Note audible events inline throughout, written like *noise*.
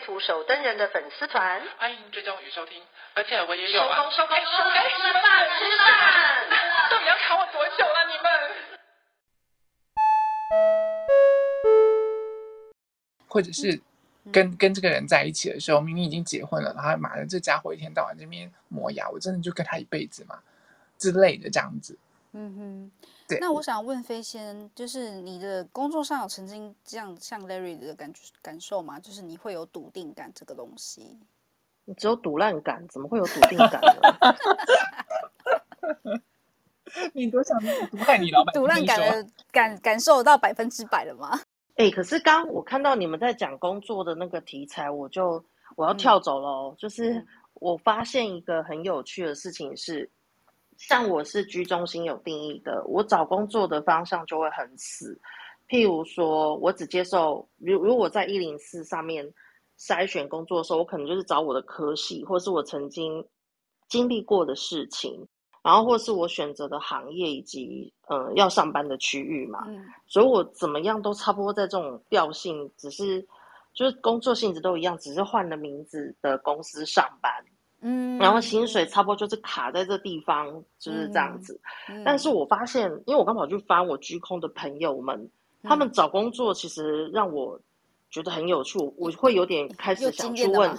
图手登人的粉丝团，欢迎追踪与收听，而且我也有啊。收工收工收工，吃饭吃饭，到底要卡我多久了？你们？*laughs* 或者是跟跟这个人在一起的时候，明明已经结婚了，然后妈的这家伙一天到晚这边磨牙，我真的就跟他一辈子嘛？之类的这样子。嗯哼。对那我想问飞仙，就是你的工作上有曾经这样像 Larry 的感觉感受吗？就是你会有笃定感这个东西？你只有赌烂感，怎么会有笃定感呢？*laughs* 你多想毒害你老板？赌烂感的感感受到百分之百了吗？哎、欸，可是刚我看到你们在讲工作的那个题材，我就我要跳走了哦。嗯、就是我发现一个很有趣的事情是。像我是居中心有定义的，我找工作的方向就会很死。譬如说，我只接受，如如果在一零四上面筛选工作的时候，我可能就是找我的科系，或是我曾经经历过的事情，然后或是我选择的行业以及呃要上班的区域嘛。嗯。所以我怎么样都差不多在这种调性，只是就是工作性质都一样，只是换了名字的公司上班。嗯，然后薪水差不多就是卡在这地方，就是这样子。嗯嗯、但是我发现，因为我刚跑去翻我居空的朋友们，嗯、他们找工作其实让我觉得很有趣。我会有点开始想去问，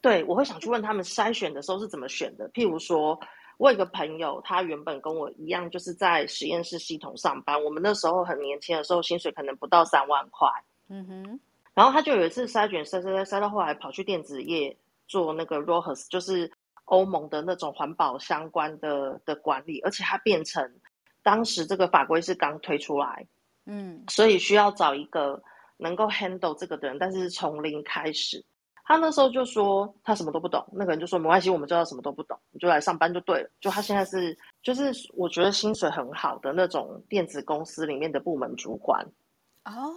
对，我会想去问他们筛选的时候是怎么选的。譬如说，我有一个朋友，他原本跟我一样，就是在实验室系统上班。我们那时候很年轻的时候，薪水可能不到三万块。嗯哼，然后他就有一次筛选筛筛筛筛到后来跑去电子业。做那个 RoHS 就是欧盟的那种环保相关的的管理，而且它变成当时这个法规是刚推出来，嗯，所以需要找一个能够 handle 这个的人，但是从零开始。他那时候就说他什么都不懂，那个人就说没关系，我们知道什么都不懂，你就来上班就对了。就他现在是就是我觉得薪水很好的那种电子公司里面的部门主管哦。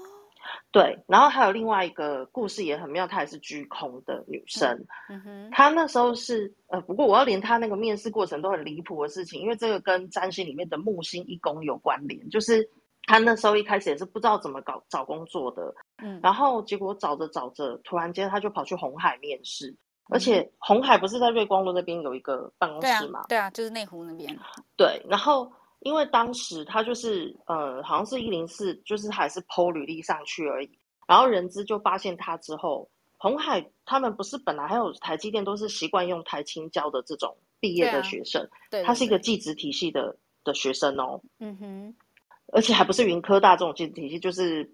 对，然后还有另外一个故事也很妙，她也是居空的女生。嗯哼，她那时候是呃，不过我要连她那个面试过程都很离谱的事情，因为这个跟占星里面的木星一宫有关联。就是她那时候一开始也是不知道怎么搞找工作的，嗯，然后结果找着找着，突然间她就跑去红海面试，嗯、而且红海不是在瑞光路那边有一个办公室吗？对啊，就是内湖那边。对，然后。因为当时他就是呃，好像是一零四，就是还是 PO 履历上去而已。然后人资就发现他之后，红海他们不是本来还有台积电都是习惯用台青教的这种毕业的学生，对，他是一个技职体系的的学生哦。嗯哼，而且还不是云科大这种技职体系，就是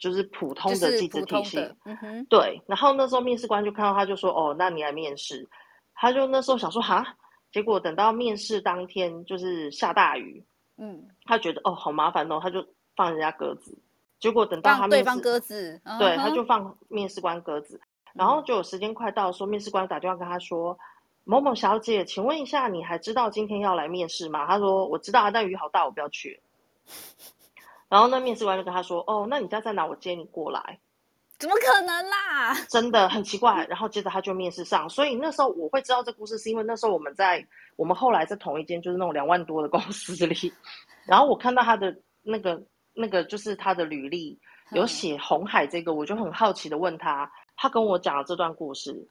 就是普通的技职体系。嗯哼，对。然后那时候面试官就看到他就说：“哦，那你来面试。”他就那时候想说：“哈。”结果等到面试当天，就是下大雨。嗯，他觉得哦好麻烦哦，他就放人家鸽子。结果等到他面试，放对方鸽子，对，他就放面试官鸽子。然后就有时间快到，说面试官打电话跟他说：“嗯、某某小姐，请问一下，你还知道今天要来面试吗？”他说：“我知道啊，但雨好大，我不要去。*laughs* ”然后那面试官就跟他说：“哦，那你家在哪？我接你过来。”怎么可能啦？真的很奇怪。然后接着他就面试上，所以那时候我会知道这故事，是因为那时候我们在我们后来在同一间就是那种两万多的公司里，然后我看到他的那个那个就是他的履历有写红海这个，我就很好奇的问他，他跟我讲了这段故事。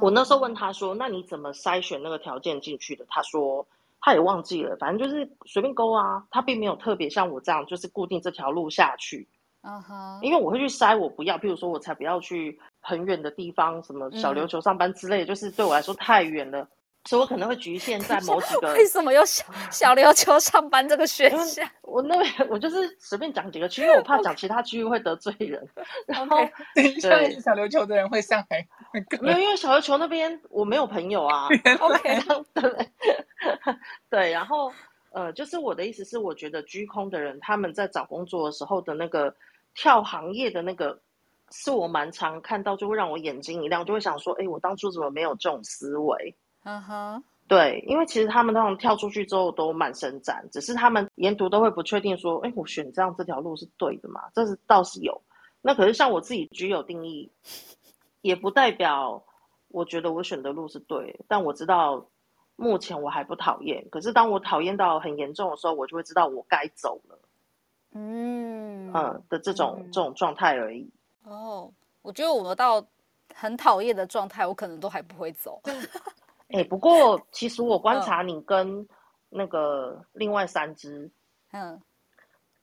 我那时候问他说：“那你怎么筛选那个条件进去的？”他说他也忘记了，反正就是随便勾啊，他并没有特别像我这样就是固定这条路下去。Uh huh. 因为我会去筛，我不要，譬如说，我才不要去很远的地方，什么小琉球上班之类的，嗯、就是对我来说太远了，所以我可能会局限在某几个。*laughs* 为什么有小小琉球上班这个选项？我那边我就是随便讲几个区，因为我怕讲其他区域会得罪人。然后等一下，小琉球的人会上来。没有，因为小琉球那边我没有朋友啊。*laughs* *laughs* OK，对对，然后呃，就是我的意思是，我觉得居空的人他们在找工作的时候的那个。跳行业的那个是我蛮常看到，就会让我眼睛一亮，就会想说，哎，我当初怎么没有这种思维？嗯哼，对，因为其实他们通常跳出去之后都蛮伸展，只是他们沿途都会不确定说，哎，我选这样这条路是对的嘛？这是倒是有。那可是像我自己具有定义，也不代表我觉得我选的路是对，但我知道目前我还不讨厌。可是当我讨厌到很严重的时候，我就会知道我该走了。嗯嗯的这种、嗯、这种状态而已。哦，我觉得我到很讨厌的状态，我可能都还不会走。*laughs* 哎、欸，不过其实我观察你跟那个另外三只，嗯，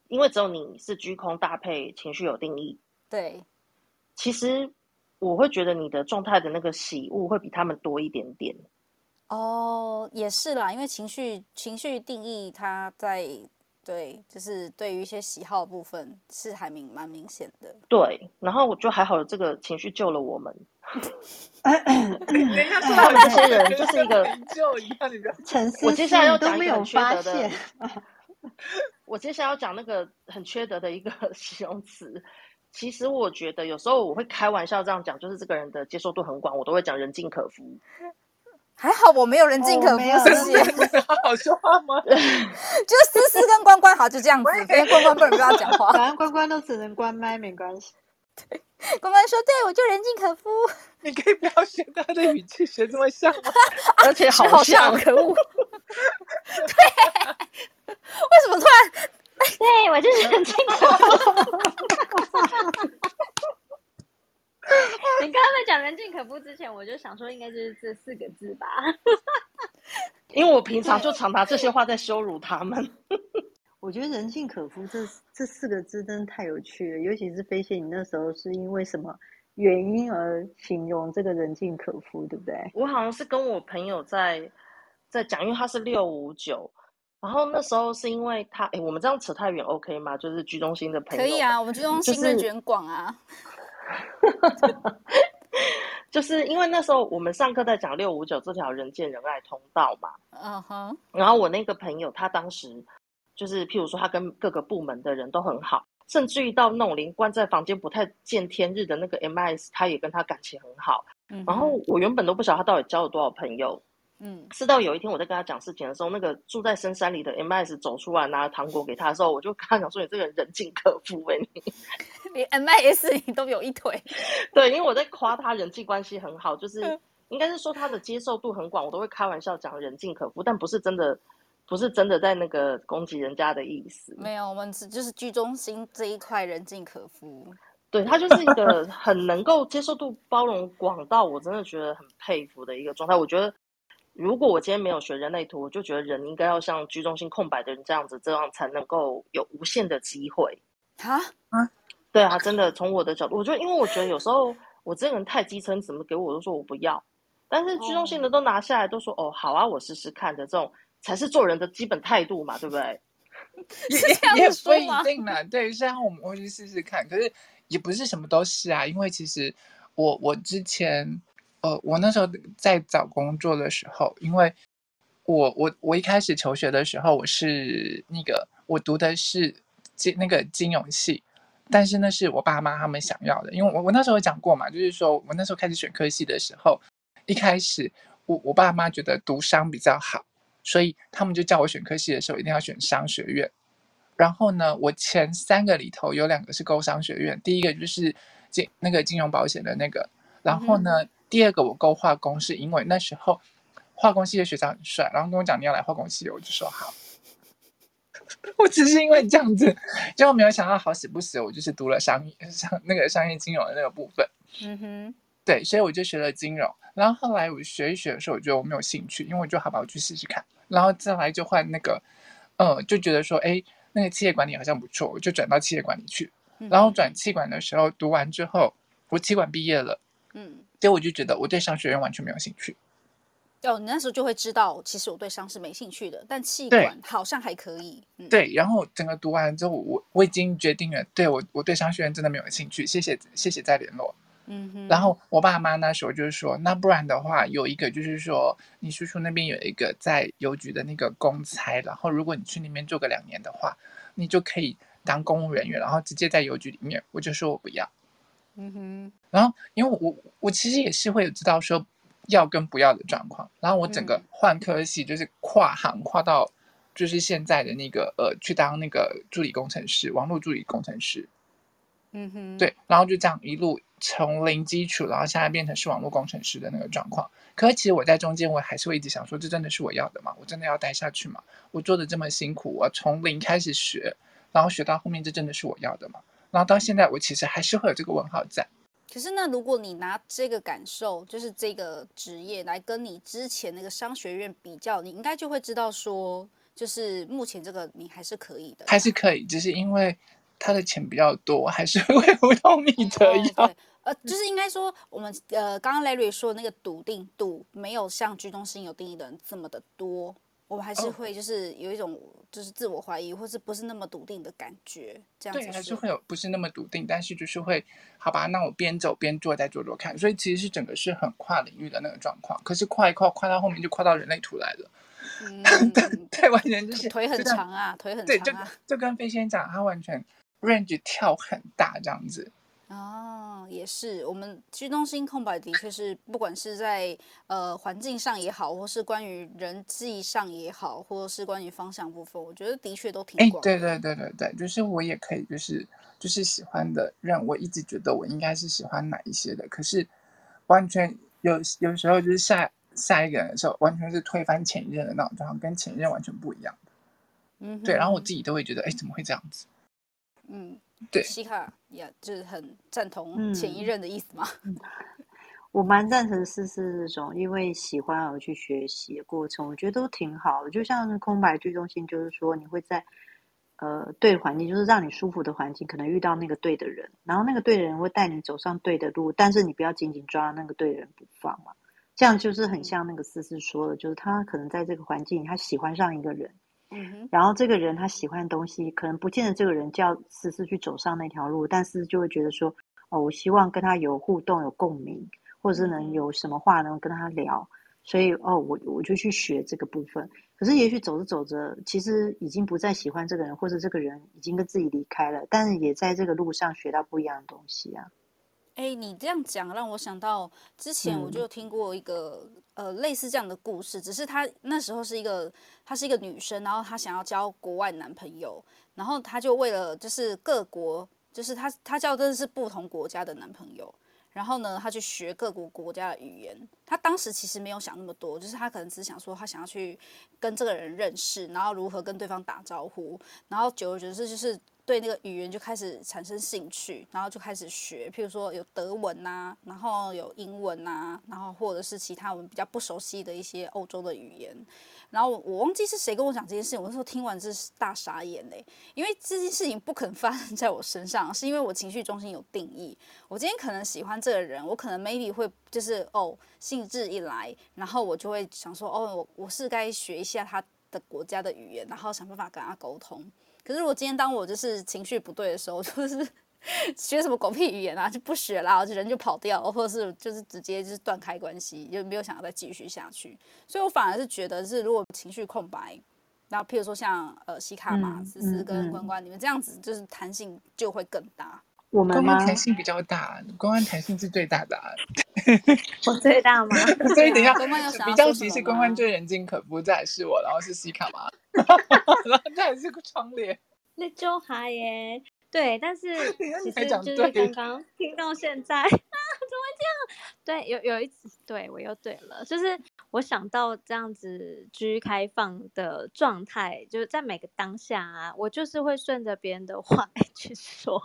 因为只有你是居空搭配情绪有定义。对，其实我会觉得你的状态的那个喜恶会比他们多一点点。哦，也是啦，因为情绪情绪定义它在。对，就是对于一些喜好的部分是还明蛮明显的。对，然后我就还好，有这个情绪救了我们。人家说这些人就是一个就一样，你不要沉思。我接下来要讲一个缺德的。*laughs* 我接下来要讲那个很缺德的一个 *laughs* 形容词。其实我觉得有时候我会开玩笑这样讲，就是这个人的接受度很广，我都会讲人尽可夫。还好我没有人尽可夫，谢谢。好好说话吗？*laughs* 就思思跟关关好，就这样子。因为关关不能不要讲话，*laughs* 反正关关都只能关麦，没关系。对，关关说：“对，我就人尽可夫。”你可以不要学他的语气，学这么像吗？*laughs* 而且好像，可恶。对，为什么突然？对，我就是人尽可夫。*laughs* 你刚刚在讲“人尽可夫”之前，我就想说，应该就是这四个字吧。*laughs* 因为我平常就常拿这些话在羞辱他们。*laughs* 我觉得“人尽可夫”这这四个字真的太有趣了，尤其是飞蟹，你那时候是因为什么原因而形容这个“人尽可夫”，对不对？我好像是跟我朋友在在讲，因为他是六五九，然后那时候是因为他，哎，我们这样扯太远，OK 吗？就是居中心的朋友，可以啊，我们居中心的卷广啊。就是 *laughs* 就是因为那时候我们上课在讲六五九这条人见人爱通道嘛，嗯哼。然后我那个朋友他当时就是，譬如说他跟各个部门的人都很好，甚至于到那种连关在房间不太见天日的那个 MIS，他也跟他感情很好。嗯。然后我原本都不晓得他到底交了多少朋友。嗯。直到有一天我在跟他讲事情的时候，那个住在深山里的 MIS 走出来拿糖果给他的时候，我就跟他讲说：“你这个人人尽可夫哎，你。”连 MIS 你都有一腿，*laughs* 对，因为我在夸他人际关系很好，就是应该是说他的接受度很广，我都会开玩笑讲人尽可夫，但不是真的，不是真的在那个攻击人家的意思。没有，我们只就是居中心这一块人尽可夫，对，他就是一个很能够接受度包容广到我真的觉得很佩服的一个状态。我觉得如果我今天没有学人类图，我就觉得人应该要像居中心空白的人这样子，这样才能够有无限的机会。啊啊！对啊，真的，从我的角度，我觉得，因为我觉得有时候我这个人太基层，怎么给我，我都说我不要。但是居中性的都拿下来，都说哦，好啊，我试试看的，这种才是做人的基本态度嘛，对不对？*laughs* 也也不一定呢。对，虽然我们会去试试看，可是也不是什么都是啊。因为其实我我之前呃，我那时候在找工作的时候，因为我我我一开始求学的时候，我是那个我读的是金那个金融系。但是那是我爸妈他们想要的，因为我我那时候有讲过嘛，就是说我那时候开始选科系的时候，一开始我我爸妈觉得读商比较好，所以他们就叫我选科系的时候一定要选商学院。然后呢，我前三个里头有两个是工商学院，第一个就是金那个金融保险的那个，然后呢，第二个我勾化工是因为那时候化工系的学长很帅，然后跟我讲你要来化工系，我就说好。*laughs* 我只是因为这样子，结果没有想到好死不死，我就是读了商业商那个商业金融的那个部分。嗯哼，对，所以我就学了金融。然后后来我学一学的时候，我觉得我没有兴趣，因为我就好吧，我去试试看。然后再来就换那个，呃，就觉得说，哎，那个企业管理好像不错，我就转到企业管理去。然后转企管的时候，读完之后，我企管毕业了。嗯，结果我就觉得我对商学院完全没有兴趣。哦，你那时候就会知道，其实我对商是没兴趣的，但气管好像还可以。对，嗯、对，然后整个读完之后，我我已经决定了，对我我对商学院真的没有兴趣。谢谢谢谢再联络。嗯哼。然后我爸妈那时候就是说，那不然的话，有一个就是说，你叔叔那边有一个在邮局的那个公差，然后如果你去那边做个两年的话，你就可以当公务人员，然后直接在邮局里面。我就说我不要。嗯哼。然后，因为我我其实也是会知道说要跟不要的状况，然后我整个换科系就是跨行跨到就是现在的那个呃去当那个助理工程师，网络助理工程师。嗯哼，对，然后就这样一路从零基础，然后现在变成是网络工程师的那个状况。可是其实我在中间，我还是会一直想说，这真的是我要的吗？我真的要待下去吗？我做的这么辛苦，我从零开始学，然后学到后面，这真的是我要的吗？然后到现在，我其实还是会有这个问号在。可是那如果你拿这个感受，就是这个职业来跟你之前那个商学院比较，你应该就会知道说，就是目前这个你还是可以的，还是可以，只是因为。他的钱比较多，还是 *laughs* 会不到你的样、哦。呃，就是应该说，我们呃，刚刚 Larry 说的那个笃定度没有像居中心有定义的人这么的多，我们还是会就是有一种就是自我怀疑，或是不是那么笃定的感觉。这样子对，还是会有不是那么笃定，但是就是会好吧，那我边走边做，再做做看。所以其实是整个是很跨领域的那个状况。可是跨一跨，跨到后面就跨到人类图来了。嗯，*laughs* 对，完全就是腿很长啊，腿很长啊。对，就就跟飞仙讲，他完全。range 跳很大，这样子哦，也是。我们居中心空白的确是，不管是在呃环境上也好，或是关于人际上也好，或者是关于方向部分，我觉得的确都挺广。对对对对对，就是我也可以，就是就是喜欢的人，我一直觉得我应该是喜欢哪一些的，可是完全有有时候就是下下一个人的时候，完全是推翻前一任的那种状况，跟前一任完全不一样的。嗯，对，然后我自己都会觉得，哎，怎么会这样子？嗯，对，西卡也就是很赞同前一任的意思吗？嗯、我蛮赞成思思这种因为喜欢而去学习的过程，我觉得都挺好的。就像空白居中心，就是说你会在呃对环境，就是让你舒服的环境，可能遇到那个对的人，然后那个对的人会带你走上对的路，但是你不要紧紧抓那个对的人不放嘛。这样就是很像那个思思说的，就是他可能在这个环境，他喜欢上一个人。然后这个人他喜欢的东西，可能不见得这个人叫思思去走上那条路，但是就会觉得说，哦，我希望跟他有互动、有共鸣，或者是能有什么话能跟他聊，所以哦，我我就去学这个部分。可是也许走着走着，其实已经不再喜欢这个人，或者这个人已经跟自己离开了，但是也在这个路上学到不一样的东西啊。哎，你这样讲让我想到之前我就听过一个。嗯呃，类似这样的故事，只是她那时候是一个，她是一个女生，然后她想要交国外男朋友，然后她就为了就是各国，就是她她交的是不同国家的男朋友，然后呢，她去学各国国家的语言。她当时其实没有想那么多，就是她可能只想说，她想要去跟这个人认识，然后如何跟对方打招呼，然后久而久之就是。对那个语言就开始产生兴趣，然后就开始学，譬如说有德文呐、啊，然后有英文呐、啊，然后或者是其他我们比较不熟悉的一些欧洲的语言。然后我忘记是谁跟我讲这件事情，我那时候听完真是大傻眼嘞，因为这件事情不可能发生在我身上，是因为我情绪中心有定义。我今天可能喜欢这个人，我可能 maybe 会就是哦兴致一来，然后我就会想说哦我我是该学一下他的国家的语言，然后想办法跟他沟通。可是如果今天当我就是情绪不对的时候，*laughs* 就是学什么狗屁语言啊，就不学啦，就人就跑掉，或者是就是直接就是断开关系，就没有想要再继续下去。所以我反而是觉得是，如果情绪空白，然后譬如说像呃西卡嘛、思思跟关关，你们这样子就是弹性就会更大。我们关关弹性比较大，公关弹性是最大的、啊。*laughs* 我最大吗？*laughs* 所以等一下，关关有比较急是关关最人尽可夫，再是我，然后是西卡嘛。*laughs* 然后这还是个窗帘，那就好耶。对，但是其实就是刚刚听到现在啊，怎么会这样？对，有有一次，对我又对了，就是我想到这样子居开放的状态，就是在每个当下啊，我就是会顺着别人的 *laughs* 话去说。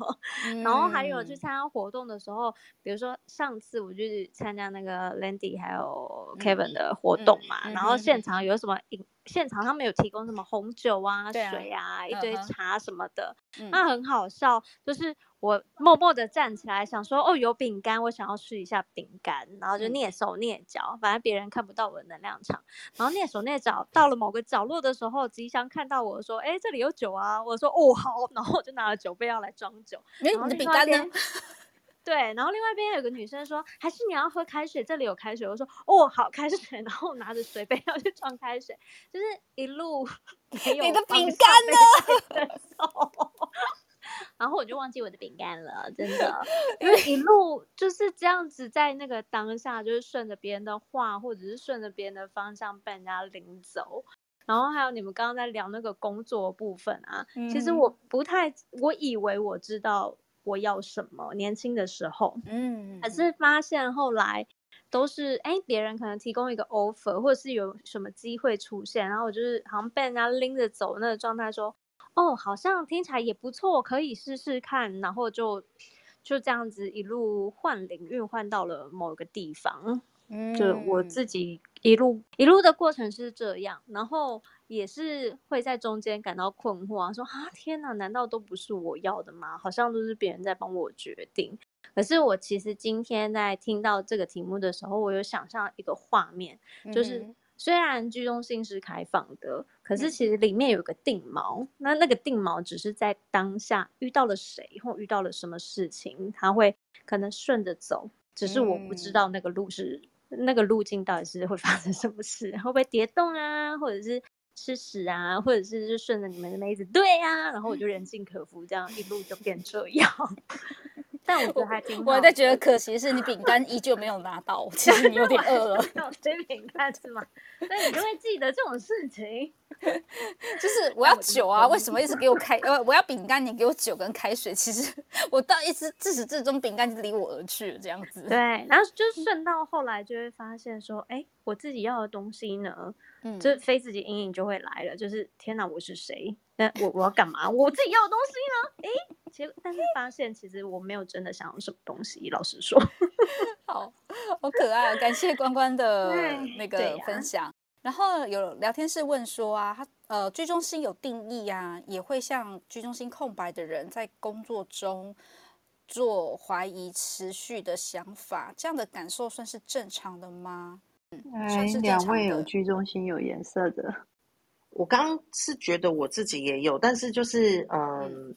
嗯、然后还有去参加活动的时候，比如说上次我就是参加那个 Landy 还有 Kevin 的活动嘛，嗯嗯、然后现场有什么饮。现场他们有提供什么红酒啊、啊水啊、一堆茶什么的，嗯、那很好笑。就是我默默的站起来，想说哦，有饼干，我想要吃一下饼干，然后就蹑手蹑脚，反正别人看不到我的能量场。然后蹑手蹑脚到了某个角落的时候，吉祥看到我说：“哎，这里有酒啊！”我说：“哦，好。*laughs* ”然后我就拿了酒杯要来装酒。哎，你的饼干呢？对，然后另外一边有个女生说，还是你要喝开水，这里有开水。我说哦，好，开水。然后拿着水杯要去装开水，就是一路没有。你的饼干呢？然后我就忘记我的饼干了，真的，因为一路就是这样子，在那个当下，就是顺着别人的话，或者是顺着别人的方向被人家领走。然后还有你们刚刚在聊那个工作部分啊，嗯、其实我不太，我以为我知道我要什么，年轻的时候，嗯，可是发现后来。都是哎，别人可能提供一个 offer，或者是有什么机会出现，然后我就是好像被人家拎着走那个状态，说哦，好像听起来也不错，可以试试看，然后就就这样子一路换领域，换到了某个地方。嗯，就我自己一路一路的过程是这样，然后也是会在中间感到困惑，说啊，天哪，难道都不是我要的吗？好像都是别人在帮我决定。可是我其实今天在听到这个题目的时候，我有想象一个画面，就是虽然居中性是开放的，可是其实里面有个定锚，那那个定锚只是在当下遇到了谁或遇到了什么事情，他会可能顺着走，只是我不知道那个路是那个路径到底是会发生什么事，会不会跌动啊，或者是吃屎啊，或者是就顺着你们的妹子对呀，然后我就人尽可夫，这样一路就变这样。但我觉得还挺好。我在觉得可惜是你饼干依旧没有拿到，*laughs* 其实你有点饿了。*laughs* 要吃饼干是吗？那你就会记得这种事情。*laughs* 就是我要酒啊，为什么一直给我开？呃，我要饼干，你给我酒跟开水。其实我到一直自始至终饼干就离我而去了，这样子。对，然后就顺到后来就会发现说，哎，我自己要的东西呢，嗯，就非自己阴影就会来了。就是天哪，我是谁？那我我要干嘛？我自己要的东西呢？哎。其实，但是发现其实我没有真的想要什么东西。老实说，*laughs* 好好可爱，感谢关关的那个分享。啊、然后有聊天室问说啊，他呃居中心有定义啊，也会像居中心空白的人在工作中做怀疑持续的想法，这样的感受算是正常的吗？嗯，哎，两位有居中心有颜色的，我刚刚是觉得我自己也有，但是就是嗯。嗯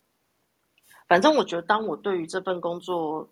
反正我觉得，当我对于这份工作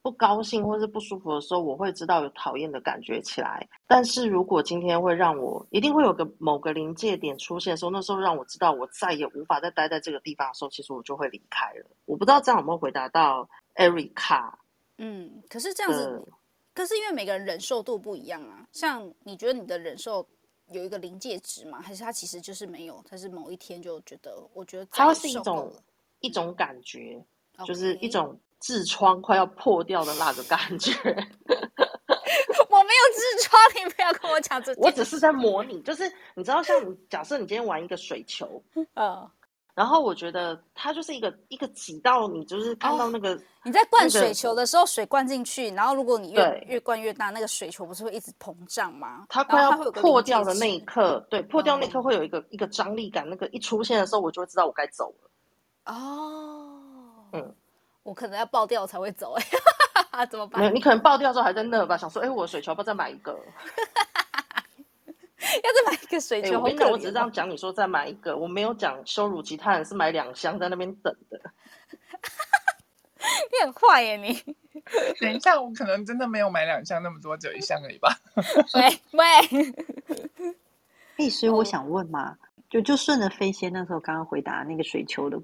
不高兴或是不舒服的时候，我会知道有讨厌的感觉起来。但是如果今天会让我一定会有个某个临界点出现的时候，那时候让我知道我再也无法再待在这个地方的时候，其实我就会离开了。我不知道这样有没有回答到 Erica。嗯，可是这样子，呃、可是因为每个人忍受度不一样啊。像你觉得你的忍受有一个临界值嘛？还是他其实就是没有？他是某一天就觉得，我觉得他是一种。一种感觉.就是一种痔疮快要破掉的那个感觉。*laughs* 我没有痔疮，你不要跟我讲这。我只是在模拟，就是你知道，像你假设你今天玩一个水球，嗯，然后我觉得它就是一个一个挤到你，就是看到那个、哦、你在灌水球的时候，水灌进去，然后如果你越越灌越大，那个水球不是会一直膨胀吗？它快要破掉的那一刻，对，破掉那一刻会有一个、嗯、一个张力感，那个一出现的时候，我就会知道我该走了。哦，嗯，我可能要爆掉才会走哎、欸，*laughs* 怎么办？没有，你可能爆掉之后还在那吧，想说，哎、欸，我的水球要不要再买一个？*laughs* 要再买一个水球？欸、我跟你讲，我只是这样讲，你说再买一个，我没有讲羞辱其他人，是买两箱在那边等的。*laughs* 你很坏耶，你！*laughs* 等一下，我可能真的没有买两箱那么多，只有一箱而已吧。喂喂，哎，所以我想问嘛，就就顺着飞仙那时候刚刚回答那个水球的。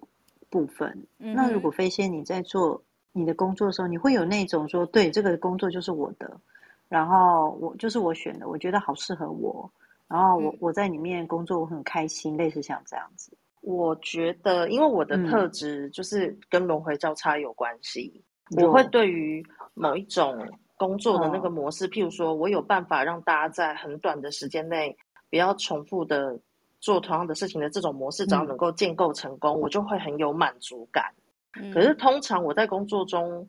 部分，那如果飞仙你在做你的工作的时候，你会有那种说，对，这个工作就是我的，然后我就是我选的，我觉得好适合我，然后我我在里面工作我很开心，类似像这样子。我觉得，因为我的特质就是跟轮回交叉有关系，嗯、我会对于某一种工作的那个模式，哦、譬如说我有办法让大家在很短的时间内不要重复的。做同样的事情的这种模式，只要能够建构成功，嗯、我就会很有满足感。嗯、可是通常我在工作中，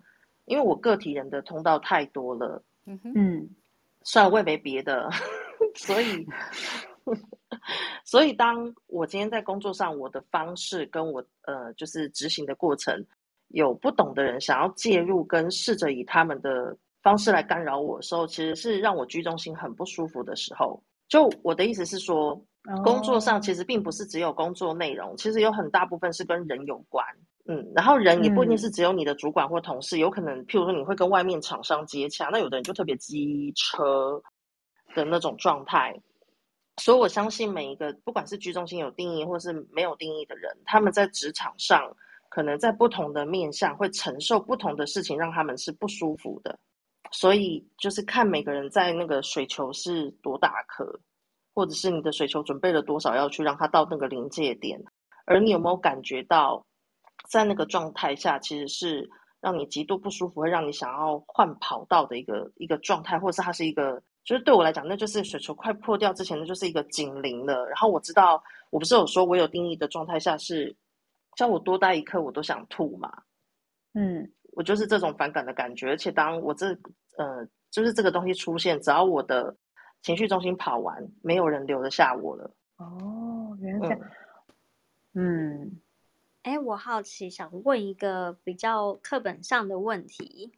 因为我个体人的通道太多了，嗯哼，虽然我也没别的，所以，*laughs* 所以当我今天在工作上，我的方式跟我呃，就是执行的过程，有不懂的人想要介入，跟试着以他们的方式来干扰我的时候，其实是让我居中心很不舒服的时候。就我的意思是说。工作上其实并不是只有工作内容，其实有很大部分是跟人有关。嗯，然后人也不一定是只有你的主管或同事，有可能譬如说你会跟外面厂商接洽，那有的人就特别机车的那种状态。所以我相信每一个不管是居中心有定义或是没有定义的人，他们在职场上。可能在不同的面向会承受不同的事情，让他们是不舒服的。所以就是看每个人在那个水球是多大颗，或者是你的水球准备了多少，要去让它到那个临界点。而你有没有感觉到，在那个状态下，其实是让你极度不舒服，会让你想要换跑道的一个一个状态，或者是它是一个，就是对我来讲，那就是雪球快破掉之前，那就是一个警铃了。然后我知道，我不是有说我有定义的状态下是。叫我多待一刻，我都想吐嘛。嗯，我就是这种反感的感觉。而且当我这呃，就是这个东西出现，只要我的情绪中心跑完，没有人留得下我了。哦，原来这样。嗯，哎、嗯，我好奇，想问一个比较课本上的问题，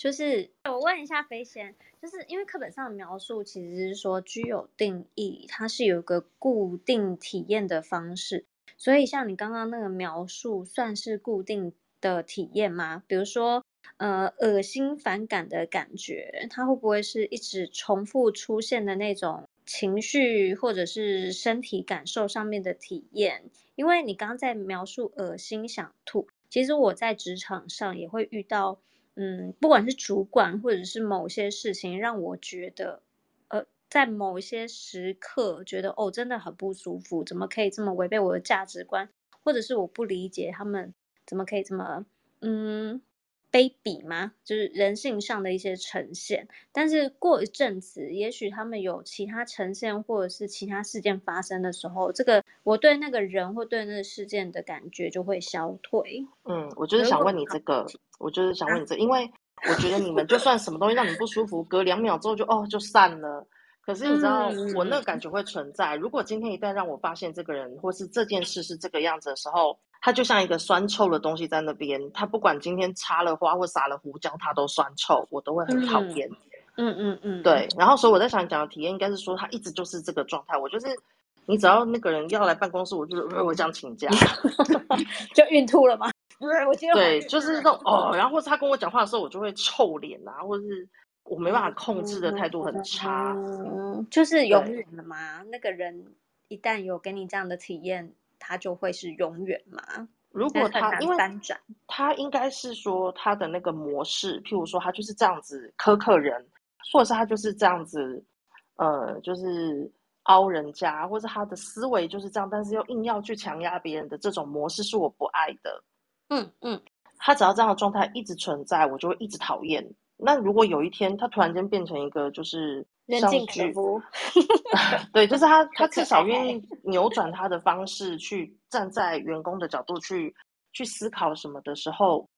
就是我问一下飞仙，就是因为课本上的描述其实是说居有定义，它是有个固定体验的方式。所以，像你刚刚那个描述，算是固定的体验吗？比如说，呃，恶心、反感的感觉，它会不会是一直重复出现的那种情绪，或者是身体感受上面的体验？因为你刚刚在描述恶心、想吐，其实我在职场上也会遇到，嗯，不管是主管或者是某些事情，让我觉得。呃在某些时刻，觉得哦，真的很不舒服，怎么可以这么违背我的价值观？或者是我不理解他们怎么可以这么嗯卑鄙吗？就是人性上的一些呈现。但是过一阵子，也许他们有其他呈现，或者是其他事件发生的时候，这个我对那个人或对那个事件的感觉就会消退。嗯，我就是想问你这个，我就是想问你这个，因为我觉得你们就算什么东西让你不舒服，隔两秒之后就哦就散了。可是你知道，我那个感觉会存在。如果今天一旦让我发现这个人或是这件事是这个样子的时候，它就像一个酸臭的东西在那边。它不管今天插了花或撒了胡椒，它都酸臭，我都会很讨厌。嗯嗯嗯，对。然后所以我在想讲的体验，应该是说他一直就是这个状态。我就是，你只要那个人要来办公室，我就是我这样请假，*laughs* 就孕吐了吗？不是，我对，就是那种哦。然后或是他跟我讲话的时候，我就会臭脸啊，或者是。我没办法控制的态度很差，嗯，就是永远的嘛？那个人一旦有给你这样的体验，他就会是永远吗？如果他因为他应该是说他的那个模式，譬如说他就是这样子苛刻人，或者是他就是这样子，呃，就是凹人家，或者他的思维就是这样，但是又硬要去强压别人的这种模式是我不爱的。嗯嗯，他只要这样的状态一直存在，我就会一直讨厌。那如果有一天他突然间变成一个就是人尽可夫，*laughs* 对，就是他 *laughs* 他至少愿意扭转他的方式去站在员工的角度去去思考什么的时候，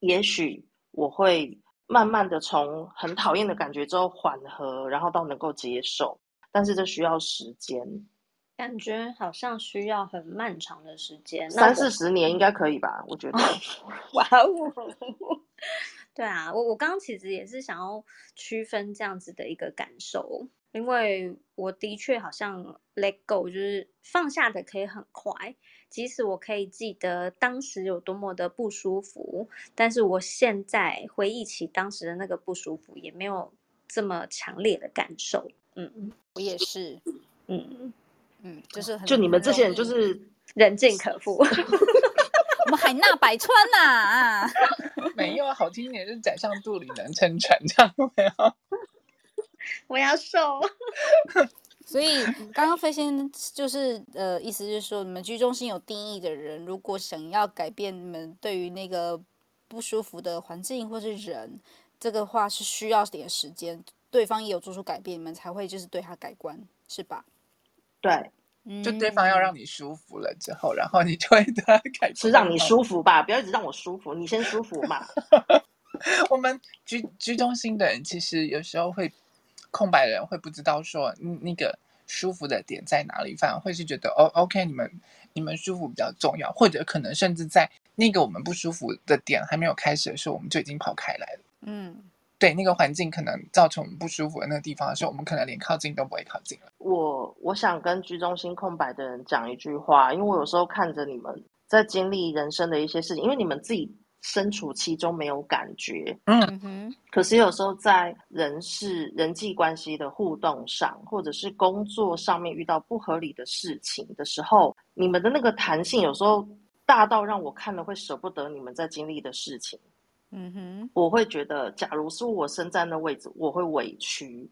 也许我会慢慢的从很讨厌的感觉之后缓和，然后到能够接受，但是这需要时间，感觉好像需要很漫长的时间，三四十年应该可以吧？我觉得，*laughs* 哇哦。对啊，我我刚刚其实也是想要区分这样子的一个感受，因为我的确好像 let go，就是放下的可以很快，即使我可以记得当时有多么的不舒服，但是我现在回忆起当时的那个不舒服，也没有这么强烈的感受。嗯，我也是，嗯嗯，就是很就你们这些人就是人尽可夫。*laughs* 我们海纳百川呐啊！没有好听一点是 *laughs* 宰相肚里能撑船，这样没有？*laughs* 我要瘦。*laughs* 所以刚刚飞仙就是呃，意思就是说，你们居中心有定义的人，如果想要改变你们对于那个不舒服的环境或是人，这个话是需要点时间，对方也有做出改变，你们才会就是对他改观，是吧？对。就对方要让你舒服了之后，嗯、然后你就会对他 *laughs* 改。是让你舒服吧，不要一直让我舒服，你先舒服嘛。*laughs* 我们居居中心的人其实有时候会空白的人会不知道说那个舒服的点在哪里，反而会是觉得哦，OK，你们你们舒服比较重要，或者可能甚至在那个我们不舒服的点还没有开始的时候，我们就已经跑开来了。嗯。对那个环境可能造成我们不舒服的那个地方的时候，我们可能连靠近都不会靠近了。我我想跟居中心空白的人讲一句话，因为我有时候看着你们在经历人生的一些事情，因为你们自己身处其中没有感觉，嗯哼。可是有时候在人事人际关系的互动上，或者是工作上面遇到不合理的事情的时候，你们的那个弹性有时候大到让我看了会舍不得你们在经历的事情。嗯哼，我会觉得，假如是我身在那位置，我会委屈。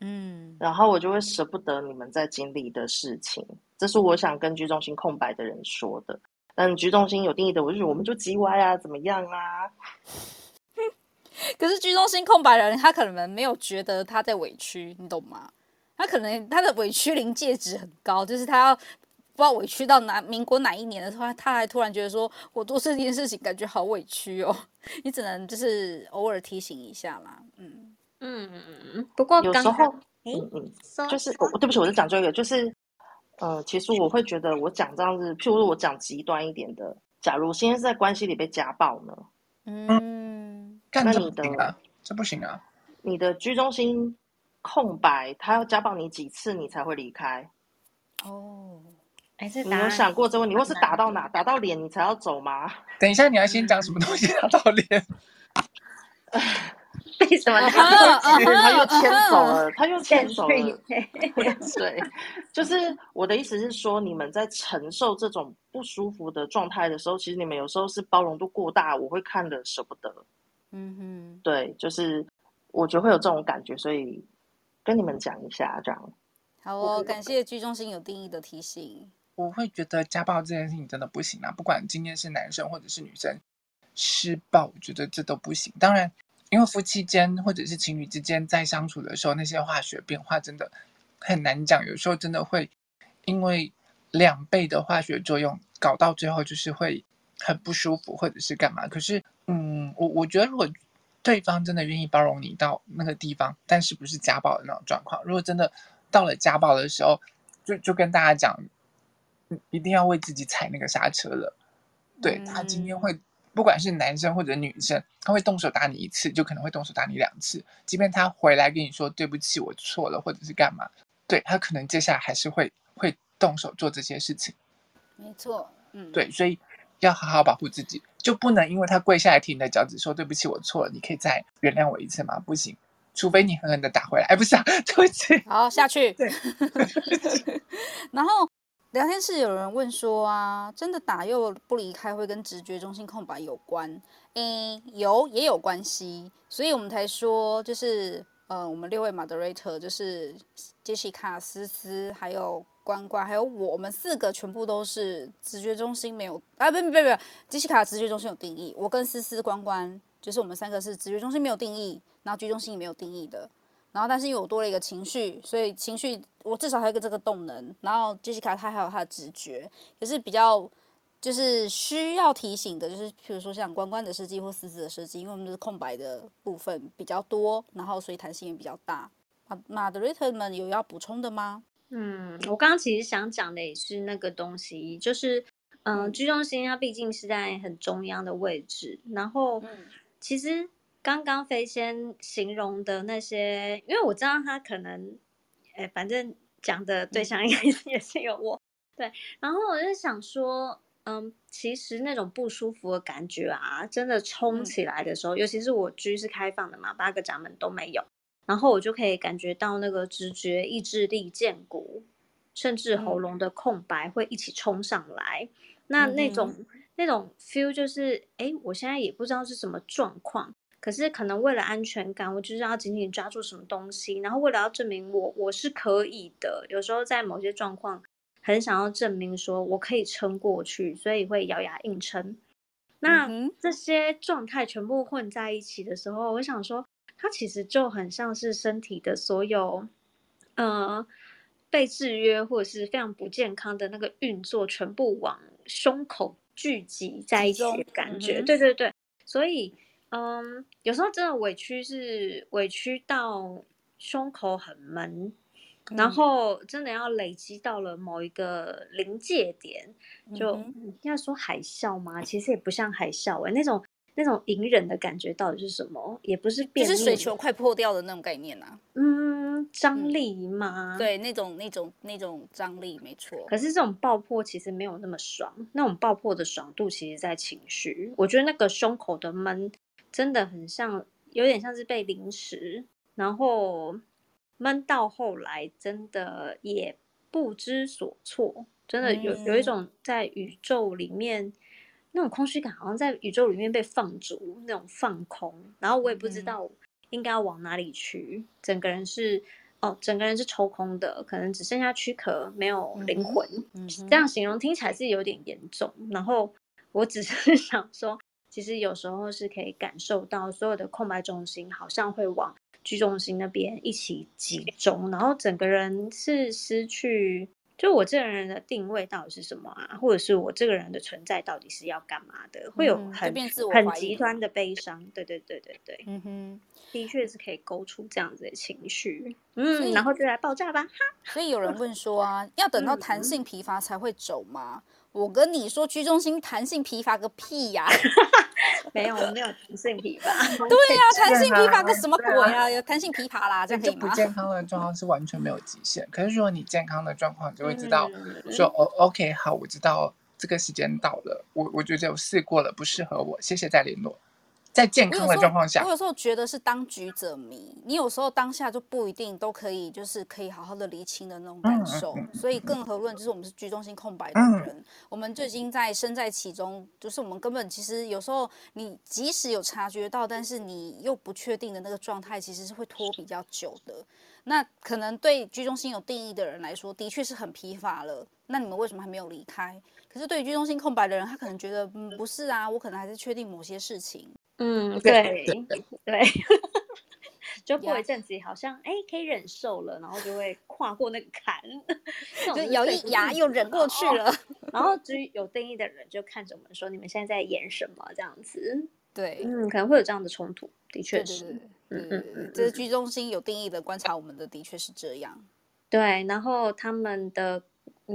嗯，然后我就会舍不得你们在经历的事情。这是我想跟居中心空白的人说的。但居中心有定义的，我就觉得我们就叽歪啊，怎么样啊？*laughs* 可是居中心空白的人，他可能没有觉得他在委屈，你懂吗？他可能他的委屈临界值很高，就是他要。不知道委屈到哪民国哪一年的时候，他还突然觉得说，我做这件事情感觉好委屈哦。你只能就是偶尔提醒一下啦，嗯嗯嗯嗯。不过有时候，诶嗯嗯，就是我对不起，我是讲这个，就是呃，其实我会觉得我讲这样子，譬如说我讲极端一点的，假如现在是在关系里被家暴呢，嗯，那你的这不行啊，你的居中心空白，他要家暴你几次你才会离开？哦。你有想过这个问题？或是打到哪？打到脸你才要走吗？*laughs* 等一下，你要先讲什么东西打到脸？*laughs* 为什么？他又牵走了，他又牵走了。*laughs* 对，就是我的意思是说，你们在承受这种不舒服的状态的时候，其实你们有时候是包容度过大，我会看的舍不得。嗯哼，对，就是我觉得会有这种感觉，所以跟你们讲一下，这样。好哦，感谢居中心有定义的提醒。我会觉得家暴这件事情真的不行啊！不管今天是男生或者是女生施暴，我觉得这都不行。当然，因为夫妻间或者是情侣之间在相处的时候，那些化学变化真的很难讲。有时候真的会因为两倍的化学作用，搞到最后就是会很不舒服，或者是干嘛。可是，嗯，我我觉得如果对方真的愿意包容你到那个地方，但是不是家暴的那种状况，如果真的到了家暴的时候，就就跟大家讲。一定要为自己踩那个刹车了。对，他今天会，不管是男生或者女生，他会动手打你一次，就可能会动手打你两次。即便他回来跟你说对不起，我错了，或者是干嘛，对，他可能接下来还是会会动手做这些事情。没错，嗯，对，所以要好好保护自己，就不能因为他跪下来踢你的脚趾说对不起，我错了，你可以再原谅我一次吗？不行，除非你狠狠的打回来。哎，不是啊，对不起。好，下去。对，*laughs* *laughs* 然后。聊天室有人问说啊，真的打又不离开会跟直觉中心空白有关？诶，有也有关系，所以我们才说就是呃，我们六位 moderator 就是杰西卡、思思，还有关关，还有我，们四个全部都是直觉中心没有啊，不不不不，杰西卡直觉中心有定义，我跟思思、关关就是我们三个是直觉中心没有定义，然后居中心也没有定义的。然后，但是因为我多了一个情绪，所以情绪我至少还有一个这个动能。然后杰西卡她还有她的直觉，可是比较就是需要提醒的，就是譬如说像关关的设计或思思的设计，因为我们的空白的部分比较多，然后所以弹性也比较大。Moderator 们有要补充的吗？嗯，我刚刚其实想讲的也是那个东西，就是嗯，居中心它毕竟是在很中央的位置，然后其实。刚刚飞仙形容的那些，因为我知道他可能，哎，反正讲的对象 *laughs* 应该也是有我，对。然后我就想说，嗯，其实那种不舒服的感觉啊，真的冲起来的时候，嗯、尤其是我居是开放的嘛，八个闸门都没有，然后我就可以感觉到那个直觉、意志力剑骨，甚至喉咙的空白会一起冲上来。嗯、那那种、嗯、那种 feel 就是，哎，我现在也不知道是什么状况。可是可能为了安全感，我就是要紧紧抓住什么东西，然后为了要证明我我是可以的，有时候在某些状况很想要证明说我可以撑过去，所以会咬牙硬撑。那、嗯、这些状态全部混在一起的时候，我想说，它其实就很像是身体的所有，呃，被制约或者是非常不健康的那个运作，全部往胸口聚集在一起的感觉。嗯、对对对，所以。嗯，有时候真的委屈是委屈到胸口很闷，嗯、然后真的要累积到了某一个临界点，就、嗯、要说海啸吗？其实也不像海啸哎、欸，那种那种隐忍的感觉到底是什么？也不是变，就是水球快破掉的那种概念啊。嗯，张力吗？嗯、对，那种那种那种张力没错。可是这种爆破其实没有那么爽，那种爆破的爽度其实在情绪。我觉得那个胸口的闷。真的很像，有点像是被凌迟，然后闷到后来，真的也不知所措。真的有有一种在宇宙里面那种空虚感，好像在宇宙里面被放逐，那种放空，然后我也不知道应该要往哪里去，整个人是哦，整个人是抽空的，可能只剩下躯壳，没有灵魂，嗯，这样形容听起来是有点严重。然后我只是 *laughs* 想说，其实有时候是可以感受到所有的空白中心好像会往。居中心那边一起集中，然后整个人是失去，就我这个人的定位到底是什么啊？或者是我这个人的存在到底是要干嘛的？会有很、嗯、很极端的悲伤。对对对对对，嗯哼，的确是可以勾出这样子的情绪。嗯，然后就来爆炸吧。哈所以有人问说啊，要等到弹性疲乏才会走吗？嗯、我跟你说，居中心弹性疲乏个屁呀、啊！没有，没有弹性疲乏。对呀、*laughs* 啊，弹性疲乏个什么鬼啊？有弹性疲乏啦，这样可以吗？不健康的状况是完全没有极限。可是如果你健康的状况，就会知道说，哦，OK，好，我知道这个时间到了，我我觉得我试过了，不适合我，谢谢再联络。在健康的状况下，我有时候觉得是当局者迷。你有时候当下就不一定都可以，就是可以好好的厘清的那种感受。嗯嗯嗯、所以更何论就是我们是居中心空白的人，嗯、我们就已经在身在其中。就是我们根本其实有时候你即使有察觉到，但是你又不确定的那个状态，其实是会拖比较久的。那可能对居中心有定义的人来说，的确是很疲乏了。那你们为什么还没有离开？可是对于居中心空白的人，他可能觉得，嗯，不是啊，我可能还是确定某些事情。嗯，对对，*laughs* 就过一阵子好像哎可以忍受了，然后就会跨过那个坎，*laughs* 就咬一牙又忍过去了。然后至于有定义的人就看着我们说：“你们现在在演什么？”这样子，对，嗯，可能会有这样的冲突，的确是，嗯嗯嗯，这是居中心有定义的观察，我们的的确是这样。对，然后他们的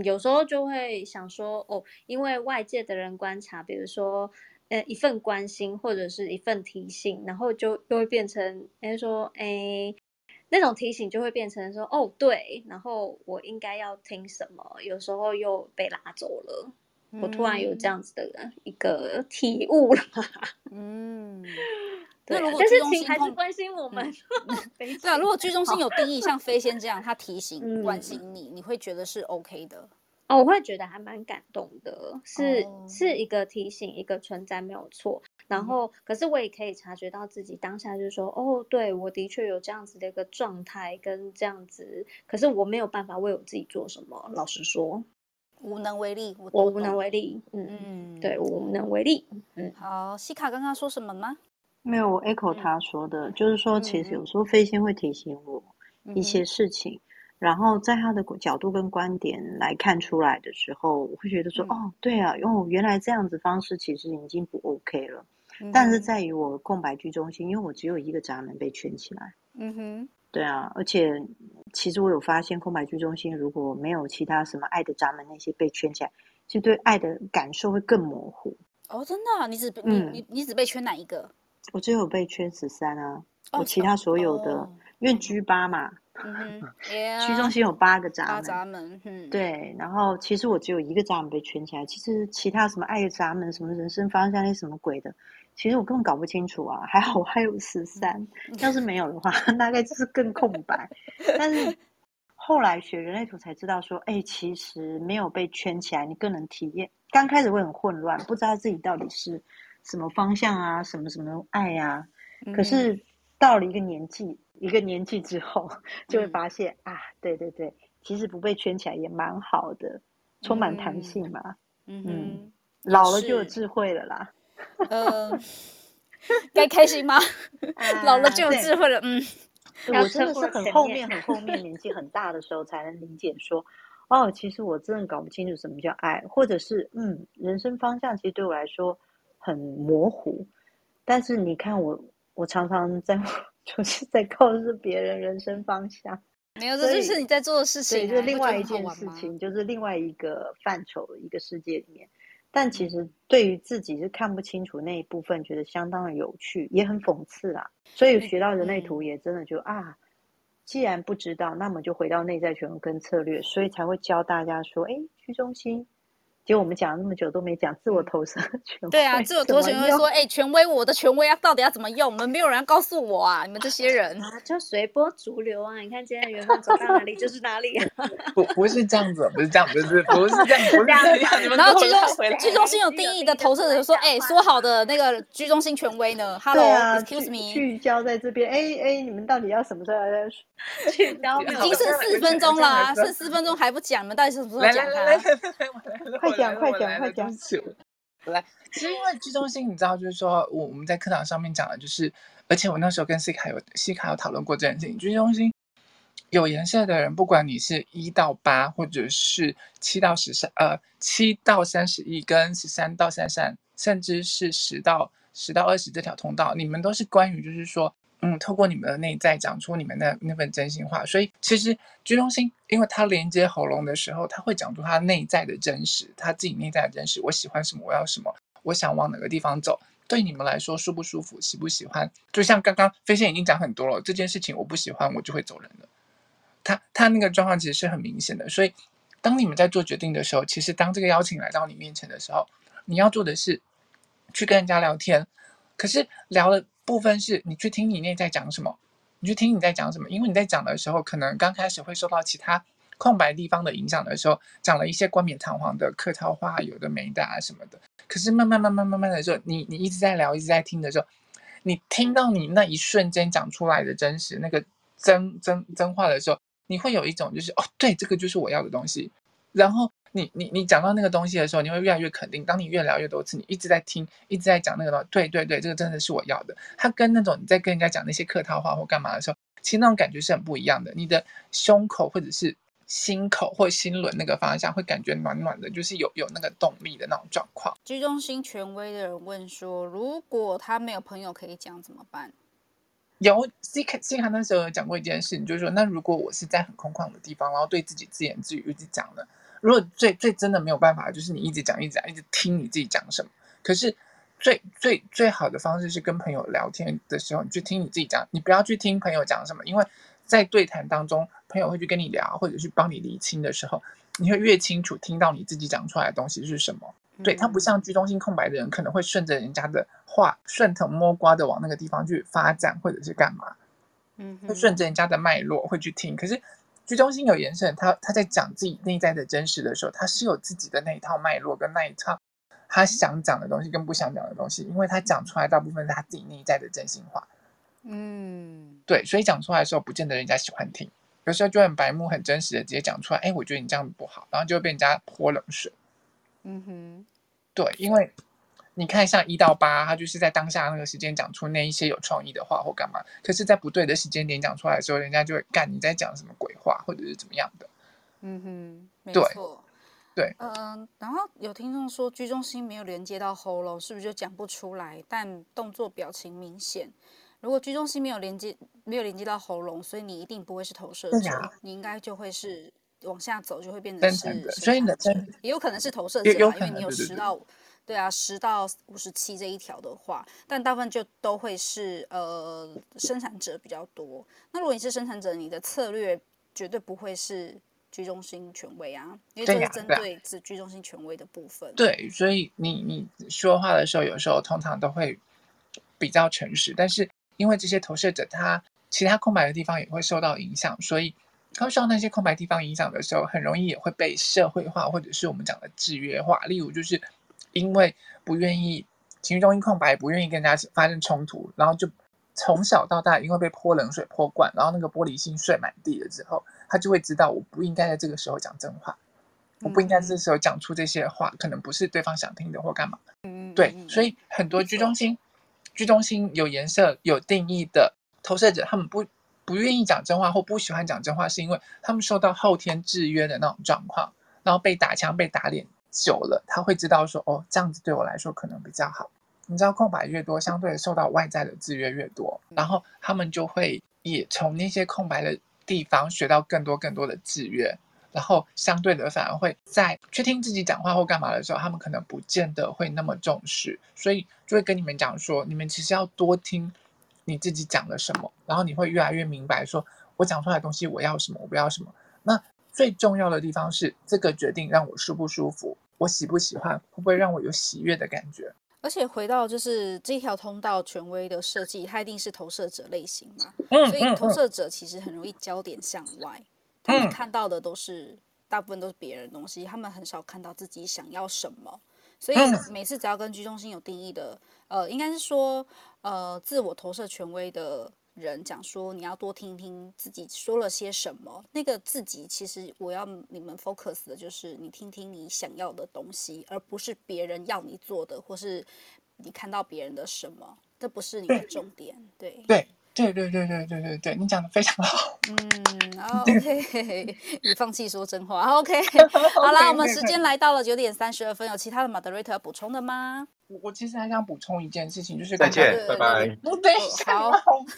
有时候就会想说：“哦，因为外界的人观察，比如说。”呃，一份关心或者是一份提醒，然后就又会变成，哎，说，哎，那种提醒就会变成说，哦，对，然后我应该要听什么？有时候又被拉走了。嗯、我突然有这样子的一个体悟了。*laughs* 嗯，对，但是请还是关心我们。嗯、*laughs* 对啊，如果居中心有定义，像飞仙这样，他提醒、关 *laughs* 心你，你会觉得是 OK 的。哦，我会觉得还蛮感动的，是、oh. 是一个提醒，一个存在没有错。然后，可是我也可以察觉到自己当下就是说，哦，对，我的确有这样子的一个状态跟这样子，可是我没有办法为我自己做什么。老实说，无能为力，我，我无能为力。嗯嗯，对，我无能为力。嗯，好，西卡刚刚说什么吗？没有，我 echo 他说的，嗯、就是说，其实有时候飞仙会提醒我一些事情。嗯然后在他的角度跟观点来看出来的时候，我会觉得说，嗯、哦，对啊，哦，原来这样子方式其实已经不 OK 了。嗯、但是在于我空白居中心，因为我只有一个闸门被圈起来。嗯哼，对啊，而且其实我有发现，空白居中心如果没有其他什么爱的闸门那些被圈起来，其实对爱的感受会更模糊。哦，真的、啊？你只你你你只被圈哪一个？我只有被圈十三啊，哦、我其他所有的，哦、因为居八嘛。嗯哼，居中心有八个闸门，闸门，嗯，对。然后其实我只有一个闸门被圈起来，其实其他什么爱的闸门、什么人生方向那什么鬼的，其实我根本搞不清楚啊。还好我还有十三，*laughs* 要是没有的话，大概就是更空白。*laughs* 但是后来学人类图才知道说，哎，其实没有被圈起来，你更能体验。刚开始会很混乱，不知道自己到底是什么方向啊，什么什么爱啊。可是到了一个年纪。一个年纪之后，*laughs* 就会发现、嗯、啊，对对对，其实不被圈起来也蛮好的，充满弹性嘛。嗯，老了就有智慧了啦。呃，*laughs* 该开心吗？啊、老了就有智慧了。嗯，我真的是很后面很后面年纪很大的时候才能理解说，哦，其实我真的搞不清楚什么叫爱，或者是嗯，人生方向其实对我来说很模糊。但是你看我，我常常在。就是在告诉别人人生方向，*laughs* 没有，这就是你在做的事情。是另外一件事情，就是另外一个范畴一个世界里面。但其实对于自己是看不清楚那一部分，觉得相当的有趣，也很讽刺啊。所以学到人类图也真的就啊，既然不知道，那么就回到内在权威跟策略，所以才会教大家说，哎，居中心结果我们讲了那么久都没讲自我投 *laughs* 射权威。对啊，自我投射权威说：“哎、欸，权威，我的权威啊，到底要怎么用？我们没有人要告诉我啊！你们这些人啊，就随波逐流啊！你看今天缘分走到哪里就是哪里啊！*laughs* 不，不是这样子，不是这样，不是，不是这样，不是这样。然后居中居中心有定义的投射者说：哎、欸，说好的那个居中心权威呢？Hello，excuse、啊、me，聚焦在这边。哎哎，你们到底要什么时候来 *laughs* 聚焦？已经剩四分钟啦，剩四分钟还不讲，你们到底是什么时候讲它？快讲，快讲，快讲！来，其实因为居中心，你知道，就是说，我我们在课堂上面讲的，就是，而且我那时候跟西卡有西卡有讨论过这件事情。居中心有颜色的人，不管你是一到八，或者是七到十三，呃，七到三十一，跟十三到三十三，甚至是十到十到二十这条通道，你们都是关于，就是说。嗯，透过你们的内在讲出你们的那份真心话，所以其实居中心，因为它连接喉咙的时候，他会讲出他内在的真实，他自己内在的真实。我喜欢什么？我要什么？我想往哪个地方走？对你们来说舒不舒服？喜不喜欢？就像刚刚飞仙已经讲很多了，这件事情我不喜欢，我就会走人了。他他那个状况其实是很明显的，所以当你们在做决定的时候，其实当这个邀请来到你面前的时候，你要做的是去跟人家聊天，可是聊了。部分是你去听你内在讲什么，你去听你在讲什么，因为你在讲的时候，可能刚开始会受到其他空白地方的影响的时候，讲了一些冠冕堂皇的客套话，有的没的啊什么的。可是慢慢慢慢慢慢的时候，你你一直在聊，一直在听的时候，你听到你那一瞬间讲出来的真实那个真真真话的时候，你会有一种就是哦，对，这个就是我要的东西，然后。你你你讲到那个东西的时候，你会越来越肯定。当你越聊越多次，你一直在听，一直在讲那个东西，对对对，这个真的是我要的。它跟那种你在跟人家讲那些客套话或干嘛的时候，其实那种感觉是很不一样的。你的胸口或者是心口或心轮那个方向会感觉暖暖的，就是有有那个动力的那种状况。居中心权威的人问说：“如果他没有朋友可以讲怎么办？”有 C 卡 C 卡那时候有讲过一件事，你就是说，那如果我是在很空旷的地方，然后对自己自言自语一直讲的。如果最最真的没有办法，就是你一直讲一直讲，一直听你自己讲什么。可是最最最好的方式是跟朋友聊天的时候，你去听你自己讲，你不要去听朋友讲什么，因为在对谈当中，朋友会去跟你聊，或者去帮你理清的时候，你会越清楚听到你自己讲出来的东西是什么。对，他不像居中心空白的人，可能会顺着人家的话顺藤摸瓜的往那个地方去发展，或者是干嘛，嗯，会顺着人家的脉络会去听。可是。居中心有延伸，他他在讲自己内在的真实的时候，他是有自己的那一套脉络跟那一套他想讲的东西跟不想讲的东西，因为他讲出来大部分是他自己内在的真心话。嗯，对，所以讲出来的时候，不见得人家喜欢听，有时候就很白目、很真实的直接讲出来。哎，我觉得你这样不好，然后就会被人家泼冷水。嗯哼，对，因为。你看，像一到八，他就是在当下那个时间讲出那一些有创意的话或干嘛，可是，在不对的时间点讲出来的时候，人家就会干你在讲什么鬼话，或者是怎么样的。嗯哼，没错，对，嗯、呃，然后有听众说，居中心没有连接到喉咙，是不是就讲不出来？但动作表情明显。如果居中心没有连接，没有连接到喉咙，所以你一定不会是投射者，啊、你应该就会是往下走，就会变成是，所以的，也有可能是投射者，因为你有十到。对啊，十到五十七这一条的话，但大部分就都会是呃生产者比较多。那如果你是生产者，你的策略绝对不会是居中心权威啊，因为这是针对只居中心权威的部分。对，啊对，所以你你说话的时候，有时候通常都会比较诚实，但是因为这些投射者他其他空白的地方也会受到影响，所以他受到那些空白地方影响的时候，很容易也会被社会化，或者是我们讲的制约化。例如就是。因为不愿意情绪中心空白，不愿意跟人家发生冲突，然后就从小到大因为被泼冷水泼惯，然后那个玻璃心碎满地了之后，他就会知道我不应该在这个时候讲真话，我不应该这时候讲出这些话，可能不是对方想听的或干嘛。对，所以很多居中心、居中心有颜色、有定义的投射者，他们不不愿意讲真话或不喜欢讲真话，是因为他们受到后天制约的那种状况，然后被打枪、被打脸。久了，他会知道说，哦，这样子对我来说可能比较好。你知道，空白越多，相对受到外在的制约越多，然后他们就会也从那些空白的地方学到更多更多的制约，然后相对的反而会在去听自己讲话或干嘛的时候，他们可能不见得会那么重视，所以就会跟你们讲说，你们其实要多听你自己讲了什么，然后你会越来越明白说，我讲出来的东西我要什么，我不要什么。那最重要的地方是这个决定让我舒不舒服。我喜不喜欢，会不会让我有喜悦的感觉。而且回到就是这条通道权威的设计，它一定是投射者类型嘛，嗯、所以投射者其实很容易焦点向外，嗯、他们看到的都是大部分都是别人的东西，他们很少看到自己想要什么。所以每次只要跟居中心有定义的，呃，应该是说呃自我投射权威的人讲说，你要多听听自己说了些什么。那个自己其实我要你们 focus 的就是你听听你想要的东西，而不是别人要你做的，或是你看到别人的什么，这不是你的重点。对对对对对对对对对，你讲的非常好。嗯，*laughs* OK，你放弃说真话。OK，*laughs* 好啦，我们时间来到了九点三十二分，有其他的 moderator 要补充的吗？我我其实还想补充一件事情，就是再见，拜拜。不对，好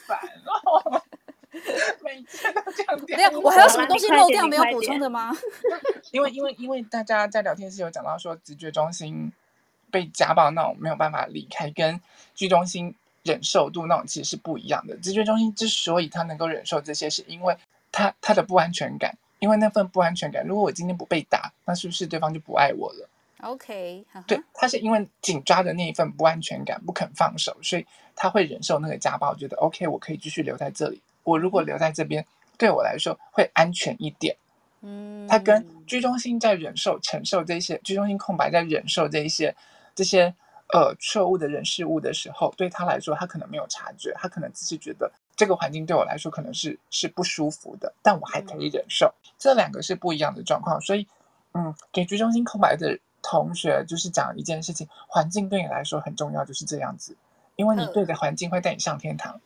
烦哦，*laughs* 每次都这样。没有，我还有什么东西漏掉没有补充的吗？因为因为因为大家在聊天室有讲到说，直觉中心被家暴那种没有办法离开，跟居中心忍受度那种其实是不一样的。直觉中心之所以他能够忍受这些，是因为他他的不安全感，因为那份不安全感，如果我今天不被打，那是不是对方就不爱我了？OK，对，他是因为紧抓着那一份不安全感不肯放手，所以他会忍受那个家暴，觉得 OK，我可以继续留在这里。我如果留在这边，对我来说会安全一点。嗯，他跟居中心在忍受、承受这些居中心空白在忍受这一些这些呃错误的人事物的时候，对他来说，他可能没有察觉，他可能只是觉得这个环境对我来说可能是是不舒服的，但我还可以忍受。嗯，这两个是不一样的状况，所以嗯，给居中心空白的。同学就是讲一件事情，环境对你来说很重要，就是这样子，因为你对的环境会带你上天堂。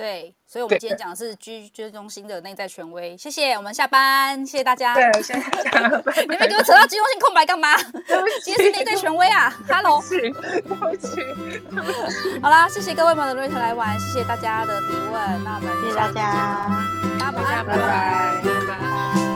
对，所以我们今天讲的是居居中心的内在权威。谢谢，我们下班，谢谢大家。对，谢谢大家。*laughs* 你们给我扯到居中心空白干嘛？今天是内在权威啊，*laughs* Hello。对不起，对不起。好啦，谢谢各位 moderator 来玩，谢谢大家的提问。那我们谢谢大家，拜拜，拜拜，拜拜。